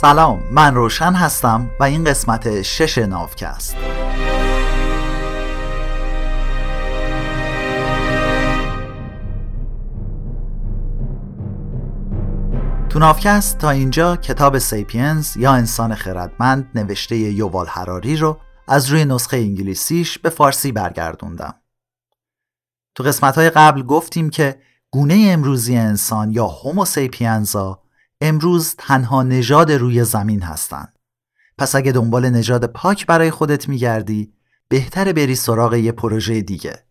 سلام من روشن هستم و این قسمت شش ناوکست. تو ناوکست تا اینجا کتاب سیپینز یا انسان خردمند نوشته یووال هراری رو از روی نسخه انگلیسیش به فارسی برگردوندم. تو قسمت های قبل گفتیم که گونه امروزی انسان یا هومو سیپینزا امروز تنها نژاد روی زمین هستند. پس اگه دنبال نژاد پاک برای خودت میگردی بهتره بری سراغ یه پروژه دیگه.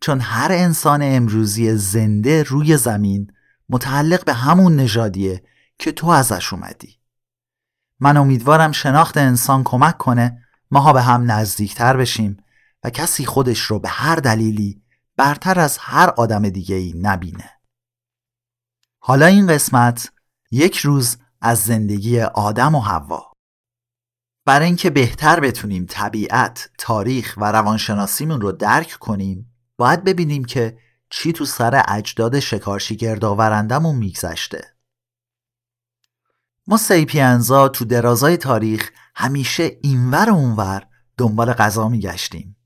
چون هر انسان امروزی زنده روی زمین متعلق به همون نژادیه که تو ازش اومدی. من امیدوارم شناخت انسان کمک کنه ماها به هم نزدیکتر بشیم و کسی خودش رو به هر دلیلی برتر از هر آدم دیگه ای نبینه. حالا این قسمت یک روز از زندگی آدم و حوا. برای اینکه بهتر بتونیم طبیعت، تاریخ و روانشناسیمون رو درک کنیم باید ببینیم که چی تو سر اجداد شکارچی گردآورندمون میگذشته. ما سیپینزا تو درازای تاریخ همیشه اینور و اونور دنبال غذا میگشتیم.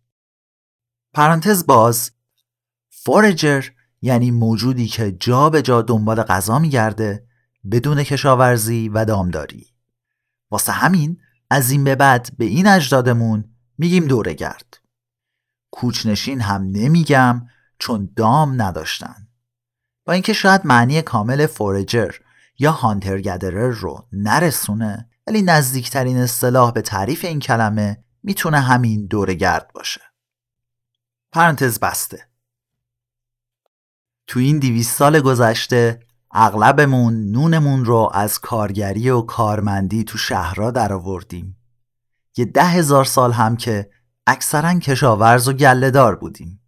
پرانتز باز فورجر یعنی موجودی که جا به جا دنبال غذا میگرده بدون کشاورزی و دامداری. واسه همین از این به بعد به این اجدادمون میگیم دوره گرد. کوچنشین هم نمیگم چون دام نداشتن. با اینکه شاید معنی کامل فورجر یا هانتر گدرر رو نرسونه ولی نزدیکترین اصطلاح به تعریف این کلمه می‌تونه همین دوره گرد باشه. پرانتز بسته. تو این دیویست سال گذشته اغلبمون نونمون رو از کارگری و کارمندی تو شهرها در آوردیم یه ده هزار سال هم که اکثرا کشاورز و گلهدار بودیم.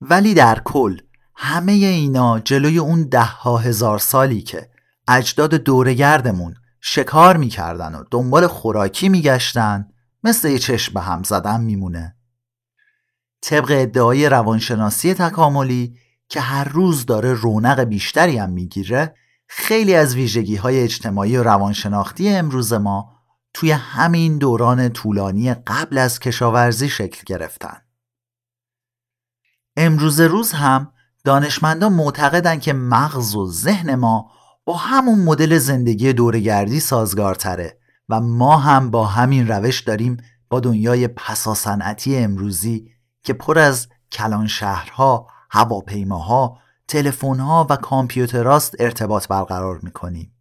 ولی در کل همه اینا جلوی اون ده ها هزار سالی که اجداد دورگردمون شکار می‌کردن و دنبال خوراکی میگشتن مثل یه چشم به هم زدن میمونه. طبق ادعای روانشناسی تکاملی که هر روز داره رونق بیشتری هم می‌گیره خیلی از ویژگی های اجتماعی و روانشناختی امروز ما توی همین دوران طولانی قبل از کشاورزی شکل گرفتن. امروز روز هم دانشمندان معتقدن که مغز و ذهن ما با همون مدل زندگی دورگردی سازگارتره و ما هم با همین روش داریم با دنیای پساسنعتی امروزی که پر از کلان شهرها هواپیماها، تلفن‌ها و کامپیوتراست ارتباط برقرار می‌کنیم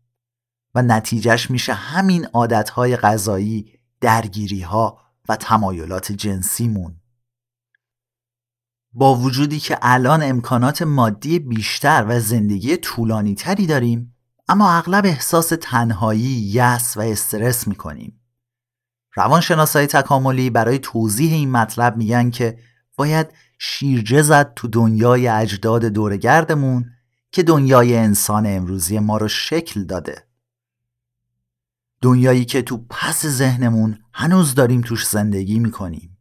و نتیجهش میشه همین عادتهای غذایی، درگیریها و تمایلات جنسیمون. با وجودی که الان امکانات مادی بیشتر و زندگی طولانی تری داریم اما اغلب احساس تنهایی، یس و استرس می‌کنیم. روانشناسای تکاملی برای توضیح این مطلب میگن که باید شیرجه زد تو دنیای اجداد دورگردمون که دنیای انسان امروزی ما رو شکل داده. دنیایی که تو پس ذهنمون هنوز داریم توش زندگی می‌کنیم.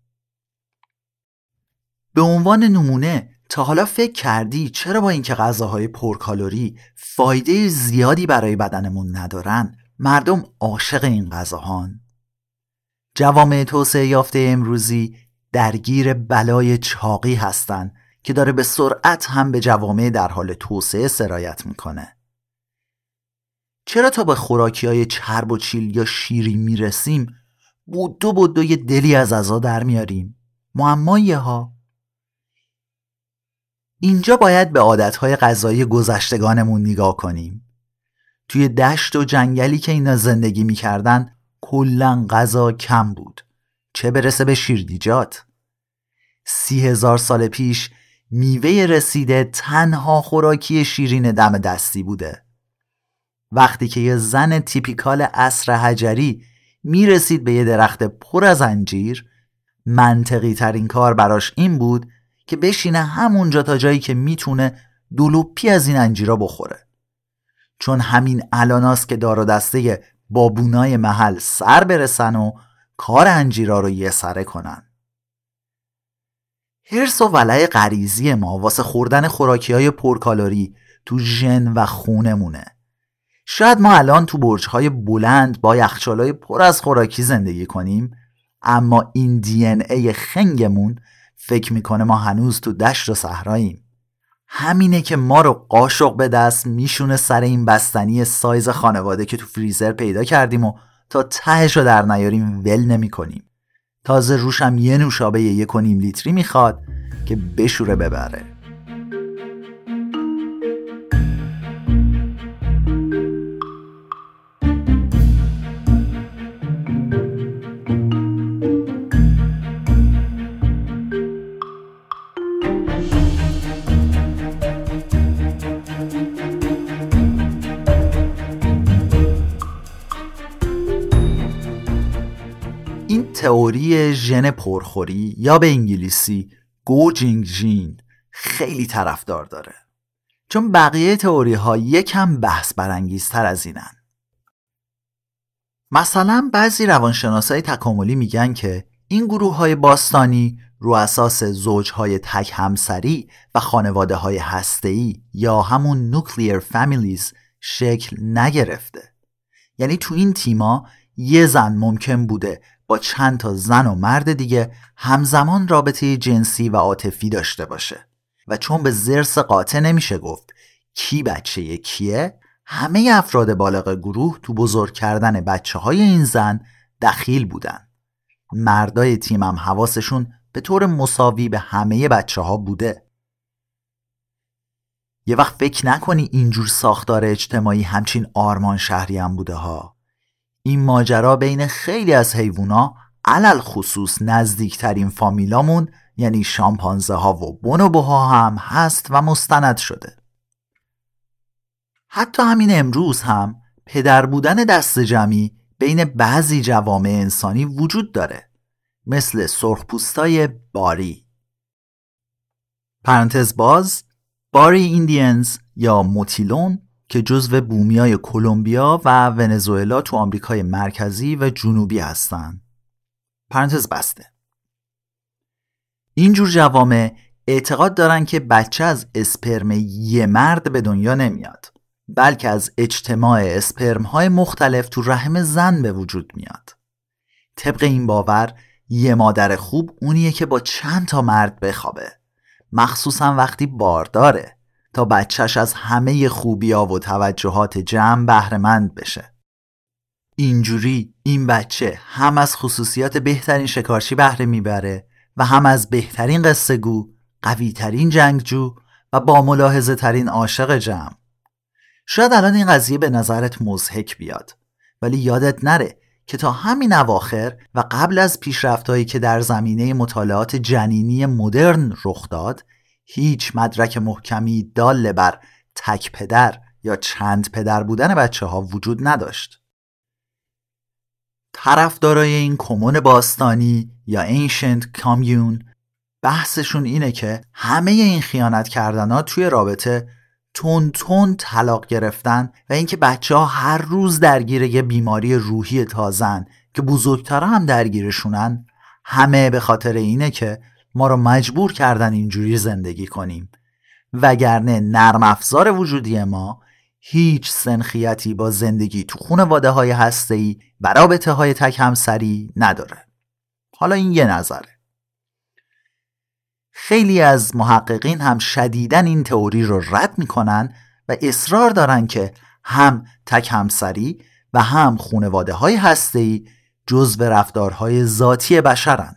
به عنوان نمونه تا حالا فکر کردی چرا با اینکه غذاهای پرکالری فایده زیادی برای بدنمون ندارن مردم عاشق این غذاهان؟ جوامع توسعه یافته امروزی درگیر بلای چاقی هستند که داره به سرعت هم به جوامع در حال توسعه سرایت می‌کنه. چرا تا به خوراکی های چرب و چیل یا شیری می‌رسیم؟ بودو بودو یه دلی از ازا در میاریم. معمایه ها اینجا باید به عادتهای غذایی گذشتگانمون نگاه کنیم. توی دشت و جنگلی که اینا زندگی می‌کردن کلا غذا کم بود. چه برسه به شیردیجات سی هزار سال پیش میوه رسیده تنها خوراکی شیرین دم دستی بوده. وقتی که یه زن تیپیکال عصر حجری می‌رسید به یه درخت پر از انجیر منطقی ترین کار براش این بود که بشینه همونجا تا جایی که می‌تونه دلوپی از این انجیرا بخوره. چون همین الاناست که دار و دسته بابونای محل سر برسن و کار انجیرا رو یه سره کنن. هرس و ولع غریزی ما واسه خوردن خوراکی های پرکالری تو ژن و خونمونه شاید ما الان تو برجهای بلند با یخچالای پر از خوراکی زندگی کنیم اما این دی ای خنگمون فکر می‌کنه ما هنوز تو دشت و صحراییم. همینه که ما رو قاشق به دست میشونه سر این بستنی سایز خانواده که تو فریزر پیدا کردیم و تا تهش رو در نیاریم ول نمی کنیم. تازه روشم یه نوشابه یک و نیم لیتری می‌خواد که بشوره ببره تئوری ژن پرخوری یا به انگلیسی گوجینگ ژین خیلی طرفدار داره. چون بقیه تئوری ها یکم بحث برانگیزتر از اینن. مثلا بعضی روانشناسای تکاملی میگن که این گروه های باستانی رو اساس زوجهای تک همسری و خانواده های هسته‌ای یا همون نوکلیر فامیلیز شکل نگرفته. یعنی تو این تیما یه زن ممکن بوده با چند تا زن و مرد دیگه همزمان رابطه جنسی و عاطفی داشته باشه. و چون به زرس قاطع نمیشه گفت کی بچه کیه همه افراد بالغ گروه تو بزرگ کردن بچه های این زن دخیل بودن. مردای تیمم حواسشون به طور مساوی به همه بچه ها بوده. یه وقت فکر نکنی اینجور ساختار اجتماعی همچین آرمان شهری هم بوده ها؟ این ماجرا بین خیلی از حیوونا علل خصوص نزدیکترین فامیلامون یعنی شامپانزه ها و بونوبوها هم هست و مستند شده. حتی همین امروز هم پدر بودن دست جمعی بین بعضی جوامع انسانی وجود داره مثل سرخپوستای باری. پرانتز باز باری ایندینز یا موتیلون که جزو بومیای کلمبیا و ونزوئلا تو آمریکای مرکزی و جنوبی هستند. پرانتز بسته. اینجور جوامع اعتقاد دارن که بچه از اسپرم یه مرد به دنیا نمیاد بلکه از اجتماع اسپرم های مختلف تو رحم زن به وجود میاد طبق این باور یه مادر خوب اونیه که با چند تا مرد بخوابه مخصوصا وقتی بارداره تا بچهش از همه خوبیا و توجهات جمع بهرهمند بشه. اینجوری این بچه هم از خصوصیات بهترین شکارچی بهره می‌بره و هم از بهترین قصه گو قویترین جنگجو و با ملاحظه ترین عاشق جمع. شاید الان این قضیه به نظرت مزهک بیاد ولی یادت نره که تا همین اواخر و قبل از پیشرفتهایی که در زمینه مطالعات جنینی مدرن رخ داد هیچ مدرک محکمی دال بر تک پدر یا چند پدر بودن بچه ها وجود نداشت. طرفدارای این کمون باستانی یا ancient کامیون بحثشون اینه که همه این خیانت کردن ها توی رابطه تون تون طلاق گرفتن و اینکه بچه ها هر روز درگیر یه بیماری روحی تازن که بزرگتر هم درگیرشونن همه به خاطر اینه که ما رو مجبور کردن اینجوری زندگی کنیم. وگرنه نرم افزار وجودی ما هیچ سنخیتی با زندگی تو خانواده های هسته و رابطه های تک همسری نداره. حالا این یه نظره. خیلی از محققین هم شدیدن این تئوری رو رد می‌کنن و اصرار دارن که هم تک همسری و هم خونواده های هسته‌ای جزو رفتارهای ذاتی بشرن.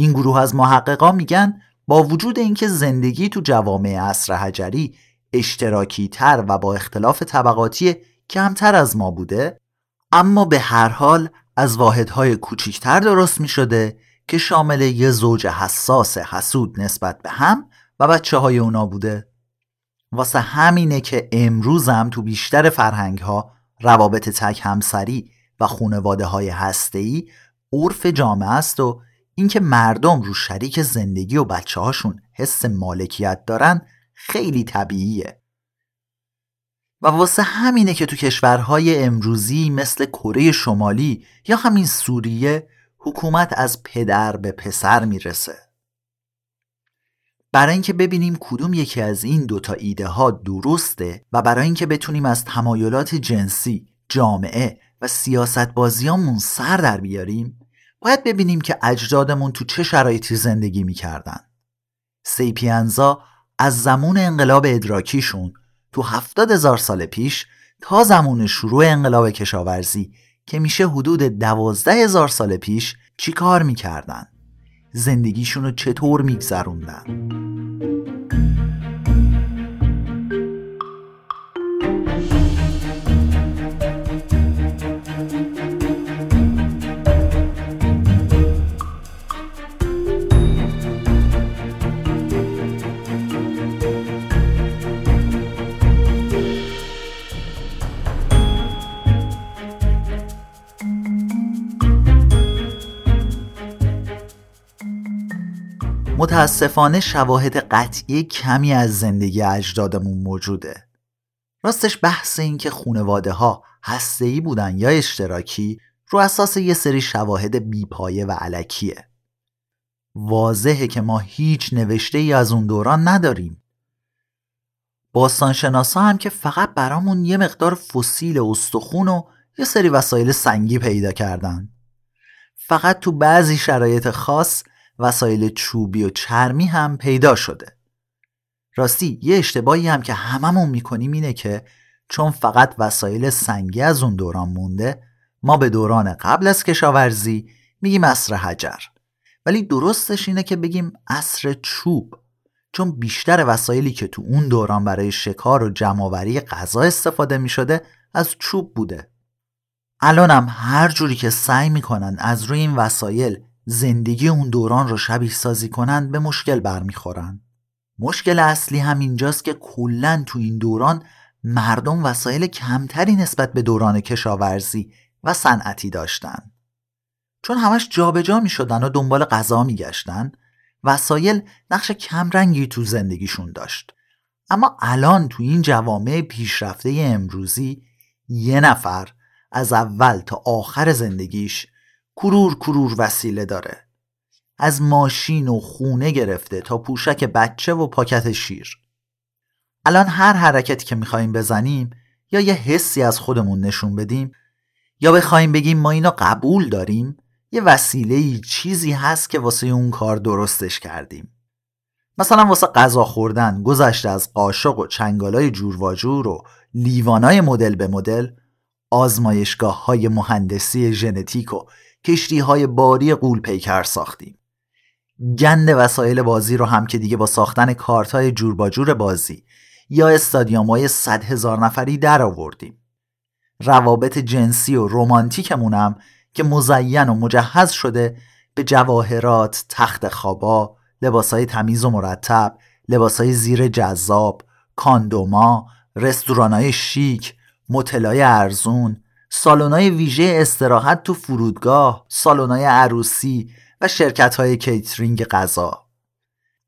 این گروه از محققا میگن با وجود اینکه زندگی تو جوامع عصر حجری اشتراکی تر و با اختلاف طبقاتی کمتر از ما بوده اما به هر حال از واحدهای کوچیکتر درست می شده که شامل یه زوج حساس حسود نسبت به هم و بچه های اونا بوده. واسه همینه که امروزم تو بیشتر فرهنگ ها روابط تک همسری و خونواده های هسته‌ای عرف جامعه است و اینکه مردم رو شریک زندگی و بچه هاشون حس مالکیت دارن خیلی طبیعیه. و واسه همینه که تو کشورهای امروزی مثل کره شمالی یا همین سوریه حکومت از پدر به پسر می‌رسه. برای اینکه ببینیم کدوم یکی از این دوتا ایده ها درسته و برای اینکه بتونیم از تمایلات جنسی، جامعه و سیاست بازیامون سر در بیاریم باید ببینیم که اجدادمون تو چه شرایطی زندگی می‌کردن. سیپینزا از زمان انقلاب ادراکیشون تو هفتاد هزار سال پیش تا زمان شروع انقلاب کشاورزی که میشه حدود دوازده هزار سال پیش چی کار می‌کردن؟ زندگیشون رو چطور میگذروندن؟ متاسفانه شواهد قطعی کمی از زندگی اجدادمون موجوده. راستش بحث این که خونواده ها هستهی بودن یا اشتراکی رو اساس یه سری شواهد بیپایه و علکیه. واضحه که ما هیچ نوشته ای از اون دوران نداریم. باستانشناسا هم که فقط برامون یه مقدار فسیل استخون و یه سری وسایل سنگی پیدا کردن. فقط تو بعضی شرایط خاص وسایل چوبی و چرمی هم پیدا شده. راستی یه اشتباهی هم که هممون می‌کنیم اینه که چون فقط وسایل سنگی از اون دوران مونده ما به دوران قبل از کشاورزی میگیم عصر حجر. ولی درستش اینه که بگیم عصر چوب. چون بیشتر وسایلی که تو اون دوران برای شکار و جمعآوری غذا استفاده می شده از چوب بوده. الانم هر جوری که سعی می‌کنن از روی این وسایل زندگی اون دوران رو شبیه سازی کنن به مشکل برمیخورن مشکل اصلی هم اینجاست که کلا تو این دوران مردم وسایل کمتری نسبت به دوران کشاورزی و صنعتی داشتن. چون همش جابجا می شدن و دنبال غذا می گشتن وسایل نقش کمرنگی تو زندگیشون داشت. اما الان تو این جوامع پیشرفته امروزی یه نفر از اول تا آخر زندگیش کرور کرور وسیله داره. از ماشین و خونه گرفته تا پوشک بچه و پاکت شیر. الان هر حرکتی که میخواییم بزنیم یا یه حسی از خودمون نشون بدیم یا بخوایم بگیم ما اینو قبول داریم یه وسیله چیزی هست که واسه اون کار درستش کردیم. مثلا واسه غذا خوردن گذشته از قاشق و چنگالای جور و جور و لیوانای مدل به مدل آزمایشگاه های مهندسی ژنتیک و کشتی های باری قول پیکر ساختیم. گند وسایل بازی رو هم که دیگه با ساختن کارت های جور با جور بازی یا استادیوم های صد هزار نفری در آوردیم. روابط جنسی و رومانتیکمونم که مزین و مجهز شده به جواهرات، تخت خوابا، های تمیز و مرتب، های زیر جذاب، کاندوما، های شیک، متلای ارزون، سالن‌های ویژه استراحت تو فرودگاه، سالن‌های عروسی و شرکت‌های کیترینگ غذا.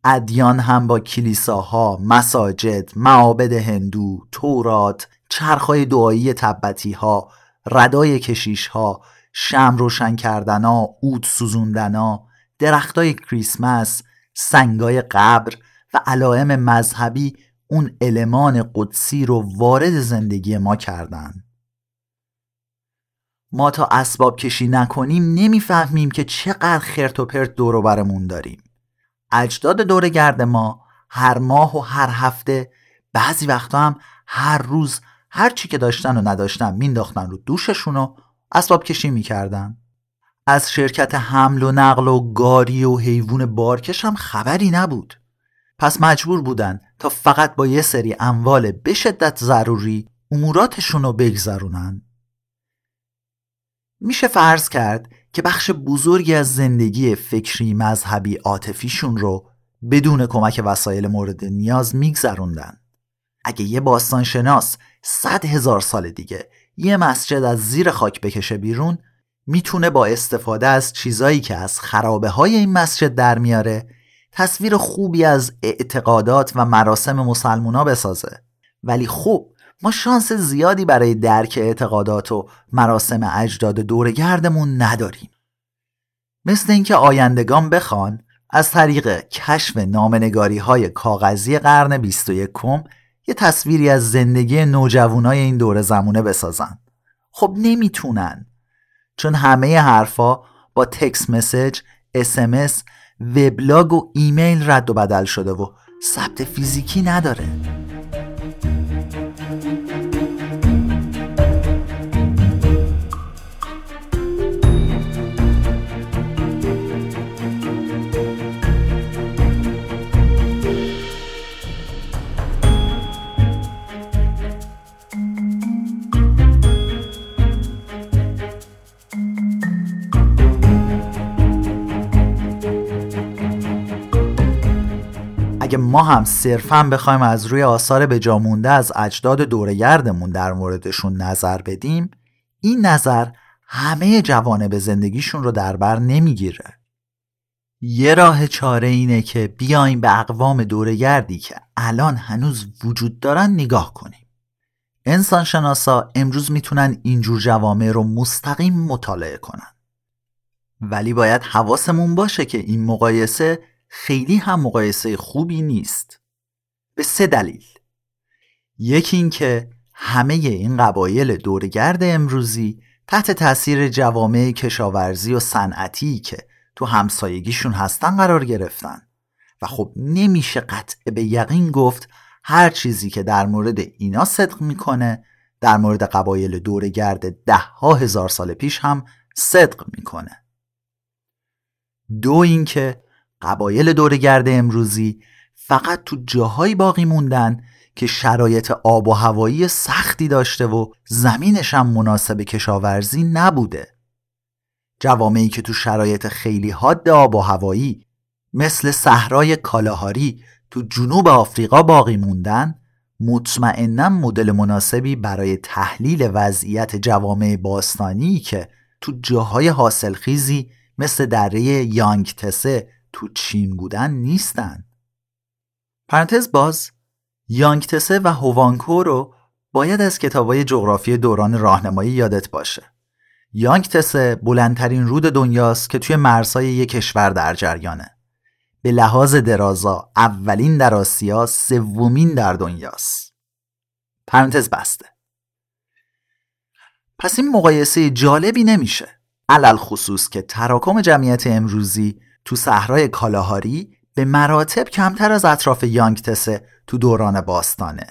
ادیان هم با کلیساها، مساجد، معابد هندو، تورات، چرخهای دعایی تبتی ها، ردای کشیش ها، شم روشن کردنا، اود سوزوندنا، درختای کریسمس، سنگای قبر و علائم مذهبی اون المان قدسی رو وارد زندگی ما کردن. ما تا اسباب کشی نکنیم نمی‌فهمیم که چقدر خرت و پرت دور برمون داریم. اجداد دور گرد ما هر ماه و هر هفته بعضی وقتا هم هر روز هر چی که داشتن و نداشتن مینداختن رو دوششون و اسباب کشی می‌کردن. از شرکت حمل و نقل و گاری و حیوان بارکش هم خبری نبود. پس مجبور بودن تا فقط با یه سری اموال به شدت ضروری اموراتشون رو بگذرونن. میشه فرض کرد که بخش بزرگی از زندگی فکری مذهبی عاطفیشون رو بدون کمک وسایل مورد نیاز میگذروندن. اگه یه باستان شناس صد هزار سال دیگه یه مسجد از زیر خاک بکشه بیرون می‌تونه با استفاده از چیزایی که از خرابه های این مسجد در میاره تصویر خوبی از اعتقادات و مراسم مسلمونا بسازه. ولی خب ما شانس زیادی برای درک اعتقادات و مراسم اجداد دورگردمون نداریم. مثل اینکه آیندگان بخوان از طریق کشف نامنگاری های کاغذی قرن 21 یه تصویری از زندگی نوجوانای این دور زمونه بسازن. خب نمی‌تونن چون همه حرفا با تکس مسج، اسمس، وبلاگ و ایمیل رد و بدل شده و ثبت فیزیکی نداره. اگه ما هم صرفا بخوایم از روی آثار به مونده از اجداد دورگردمون در موردشون نظر بدیم این نظر همه جوانه به زندگیشون رو در بر نمی‌گیره. یه راه چاره اینه که بیایم به اقوام دورگردی که الان هنوز وجود دارن نگاه کنیم. انسان شناسا امروز می‌تونن اینجور جوامع رو مستقیم مطالعه کنن. ولی باید حواسمون باشه که این مقایسه خیلی هم مقایسه خوبی نیست. به سه دلیل. یکی اینکه همه این قبایل دورگرد امروزی تحت تاثیر جوامع کشاورزی و صنعتی که تو همسایگیشون هستن قرار گرفتن. و خب نمیشه قطع به یقین گفت هر چیزی که در مورد اینا صدق می‌کنه در مورد قبایل دورگرد ده ها هزار سال پیش هم صدق می‌کنه. دو اینکه قبایل دورگرد امروزی فقط تو جاهایی باقی موندن که شرایط آب و هوایی سختی داشته و زمینش هم مناسب کشاورزی نبوده. جوامعی که تو شرایط خیلی حاد آب و هوایی مثل صحرای کالاهاری تو جنوب آفریقا باقی موندن مطمئنا مدل مناسبی برای تحلیل وضعیت جوامع باستانی که تو جاهای حاصلخیزی مثل دره یانگتسه تو چین بودن نیستن. پرانتز باز یانگتسه و هوانکو رو باید از کتابای جغرافی دوران راهنمایی یادت باشه. یانگتسه بلندترین رود دنیاست که توی مرزهای یک کشور در جریانه. به لحاظ درازا اولین در آسیا سومین در دنیاست. پرانتز بسته. پس این مقایسه جالبی نمیشه. علل خصوص که تراکم جمعیت امروزی تو صحرای کالاهاری به مراتب کمتر از اطراف یانگتسه تو دوران باستانه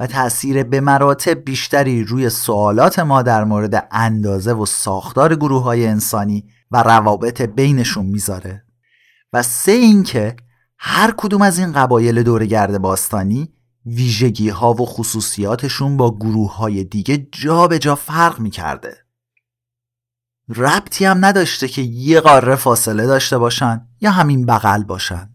و تأثیر به مراتب بیشتری روی سوالات ما در مورد اندازه و ساختار گروه های انسانی و روابط بینشون می‌ذاره. و سه اینکه هر کدوم از این قبایل دورگرد باستانی ویژگی ها و خصوصیاتشون با گروه های دیگه جا به جا فرق می‌کرده. ربطی هم نداشته که یه قاره فاصله داشته باشن یا همین بغل باشن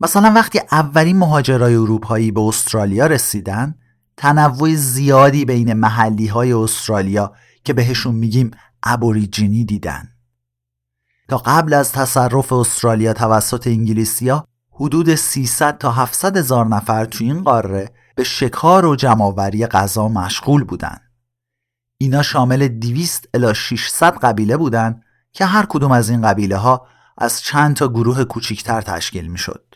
مثلا وقتی اولین مهاجرای اروپایی به استرالیا رسیدن تنوع زیادی بین محلی های استرالیا که بهشون میگیم ابوریجینی دیدن تا قبل از تصرف استرالیا توسط انگلیسیا حدود 300 تا 700 هزار نفر تو این قاره به شکار و جمعآوری غذا مشغول بودند. اینا شامل 200 الی 600 قبیله بودند که هر کدوم از این قبیله ها از چند تا گروه کوچیکتر تشکیل می شد.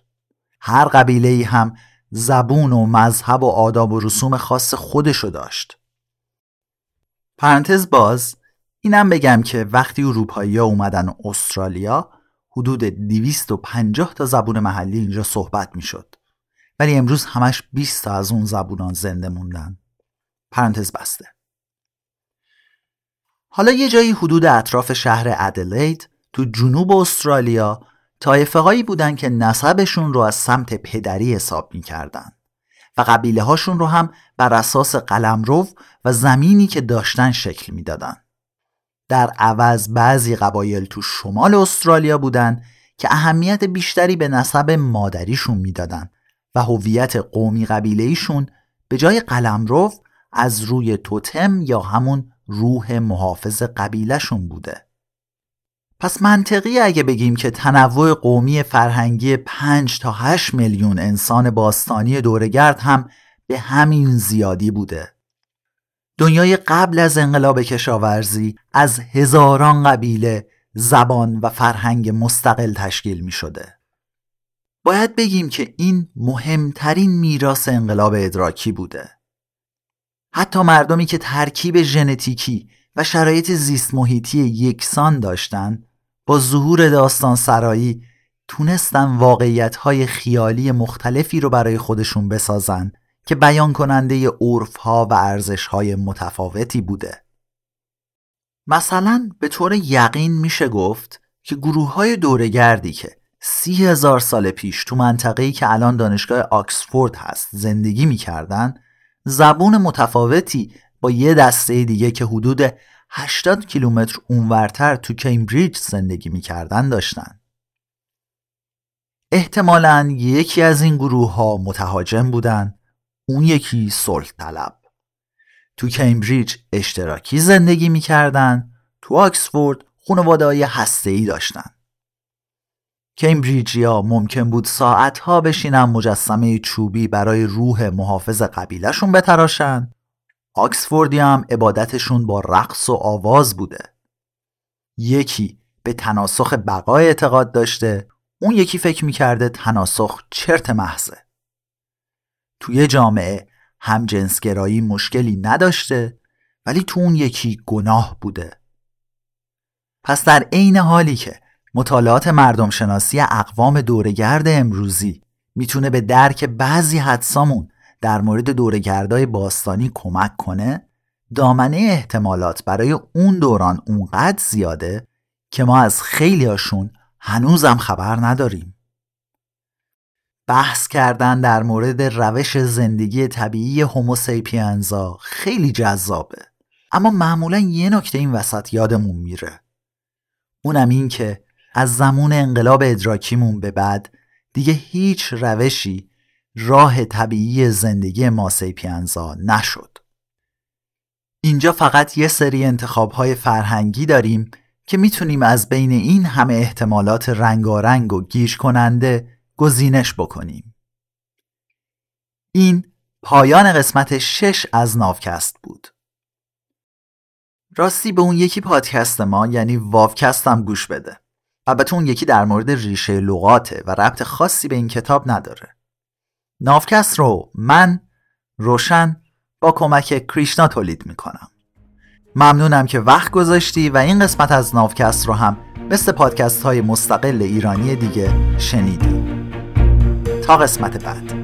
هر قبیله ای هم زبون و مذهب و آداب و رسوم خاص خودشو داشت. پرانتز باز اینم بگم که وقتی اروپایی ها اومدن استرالیا حدود 250 تا زبون محلی اینجا صحبت می شد. ولی امروز همش 20 تا از اون زبونان زنده موندن. پرانتز بسته. حالا یه جایی حدود اطراف شهر ادلید تو جنوب استرالیا طایفه هایی بودن که نسبشون رو از سمت پدری حساب می‌کردن و قبیله هاشون رو هم بر اساس قلمرو و زمینی که داشتن شکل می‌دادن. در عوض بعضی قبایل تو شمال استرالیا بودن که اهمیت بیشتری به نسب مادریشون می‌دادن و هویت قومی قبیلهیشون به جای قلمرو از روی توتم یا همون روح محافظ قبیلهشون بوده پس منطقی اگه بگیم که تنوع قومی فرهنگی 5 تا 8 میلیون انسان باستانی دورگرد هم به همین زیادی بوده دنیای قبل از انقلاب کشاورزی از هزاران قبیله زبان و فرهنگ مستقل تشکیل می شده. باید بگیم که این مهمترین میراث انقلاب ادراکی بوده. حتی مردمی که ترکیب ژنتیکی و شرایط زیست محیطی یکسان داشتند با ظهور داستان سرایی تونستن واقعیت های خیالی مختلفی رو برای خودشون بسازن که بیان کننده عرف ها و ارزش های متفاوتی بوده. مثلا به طور یقین میشه گفت که گروه های دورگردی که سی هزار سال پیش تو منطقه‌ای که الان دانشگاه آکسفورد هست زندگی می‌کردن زبون متفاوتی با یه دسته دیگه که حدود 80 کیلومتر اونورتر تو کمبریج زندگی می‌کردن داشتن. احتمالا یکی از این گروه ها متهاجم بودن اون یکی صلح طلب. تو کمبریج اشتراکی زندگی می‌کردن تو آکسفورد خانواده های هسته داشتن. کمبریجیا ممکن بود ساعتها بشینن مجسمه چوبی برای روح محافظ قبیلهشون بتراشن. آکسفوردی هم عبادتشون با رقص و آواز بوده. یکی به تناسخ بقای اعتقاد داشته. اون یکی فکر می‌کرده تناسخ چرت محضه. توی جامعه هم جنسگرایی مشکلی نداشته ولی تو اون یکی گناه بوده. پس در عین حالی که مطالعات مردم شناسی اقوام دورگرد امروزی. می‌تونه به درک بعضی حدسامون در مورد دورگردای باستانی کمک کنه؟ دامنه احتمالات برای اون دوران اونقدر زیاده که ما از خیلی هاشون هنوزم خبر نداریم. بحث کردن در مورد روش زندگی طبیعی هوموسیپینزا خیلی جذابه. اما معمولا یه نکته این وسط یادمون میره. اونم این که از زمان انقلاب ادراکیمون به بعد دیگه هیچ روشی راه طبیعی زندگی ماسیپینزا نشد. اینجا فقط یه سری انتخابهای فرهنگی داریم که می‌تونیم از بین این همه احتمالات رنگارنگ و گیش کننده گزینش بکنیم. این پایان قسمت شش از ناوکست بود. راستی به اون یکی پادکست ما یعنی واوکست هم گوش بده. البته اون یکی در مورد ریشه لغاته و ربط خاصی به این کتاب نداره. نافکست رو من روشن با کمک کریشنا تولید می‌کنم. ممنونم که وقت گذاشتی و این قسمت از نافکست رو هم مثل پادکست های مستقل ایرانی دیگه شنیدی. تا قسمت بعد.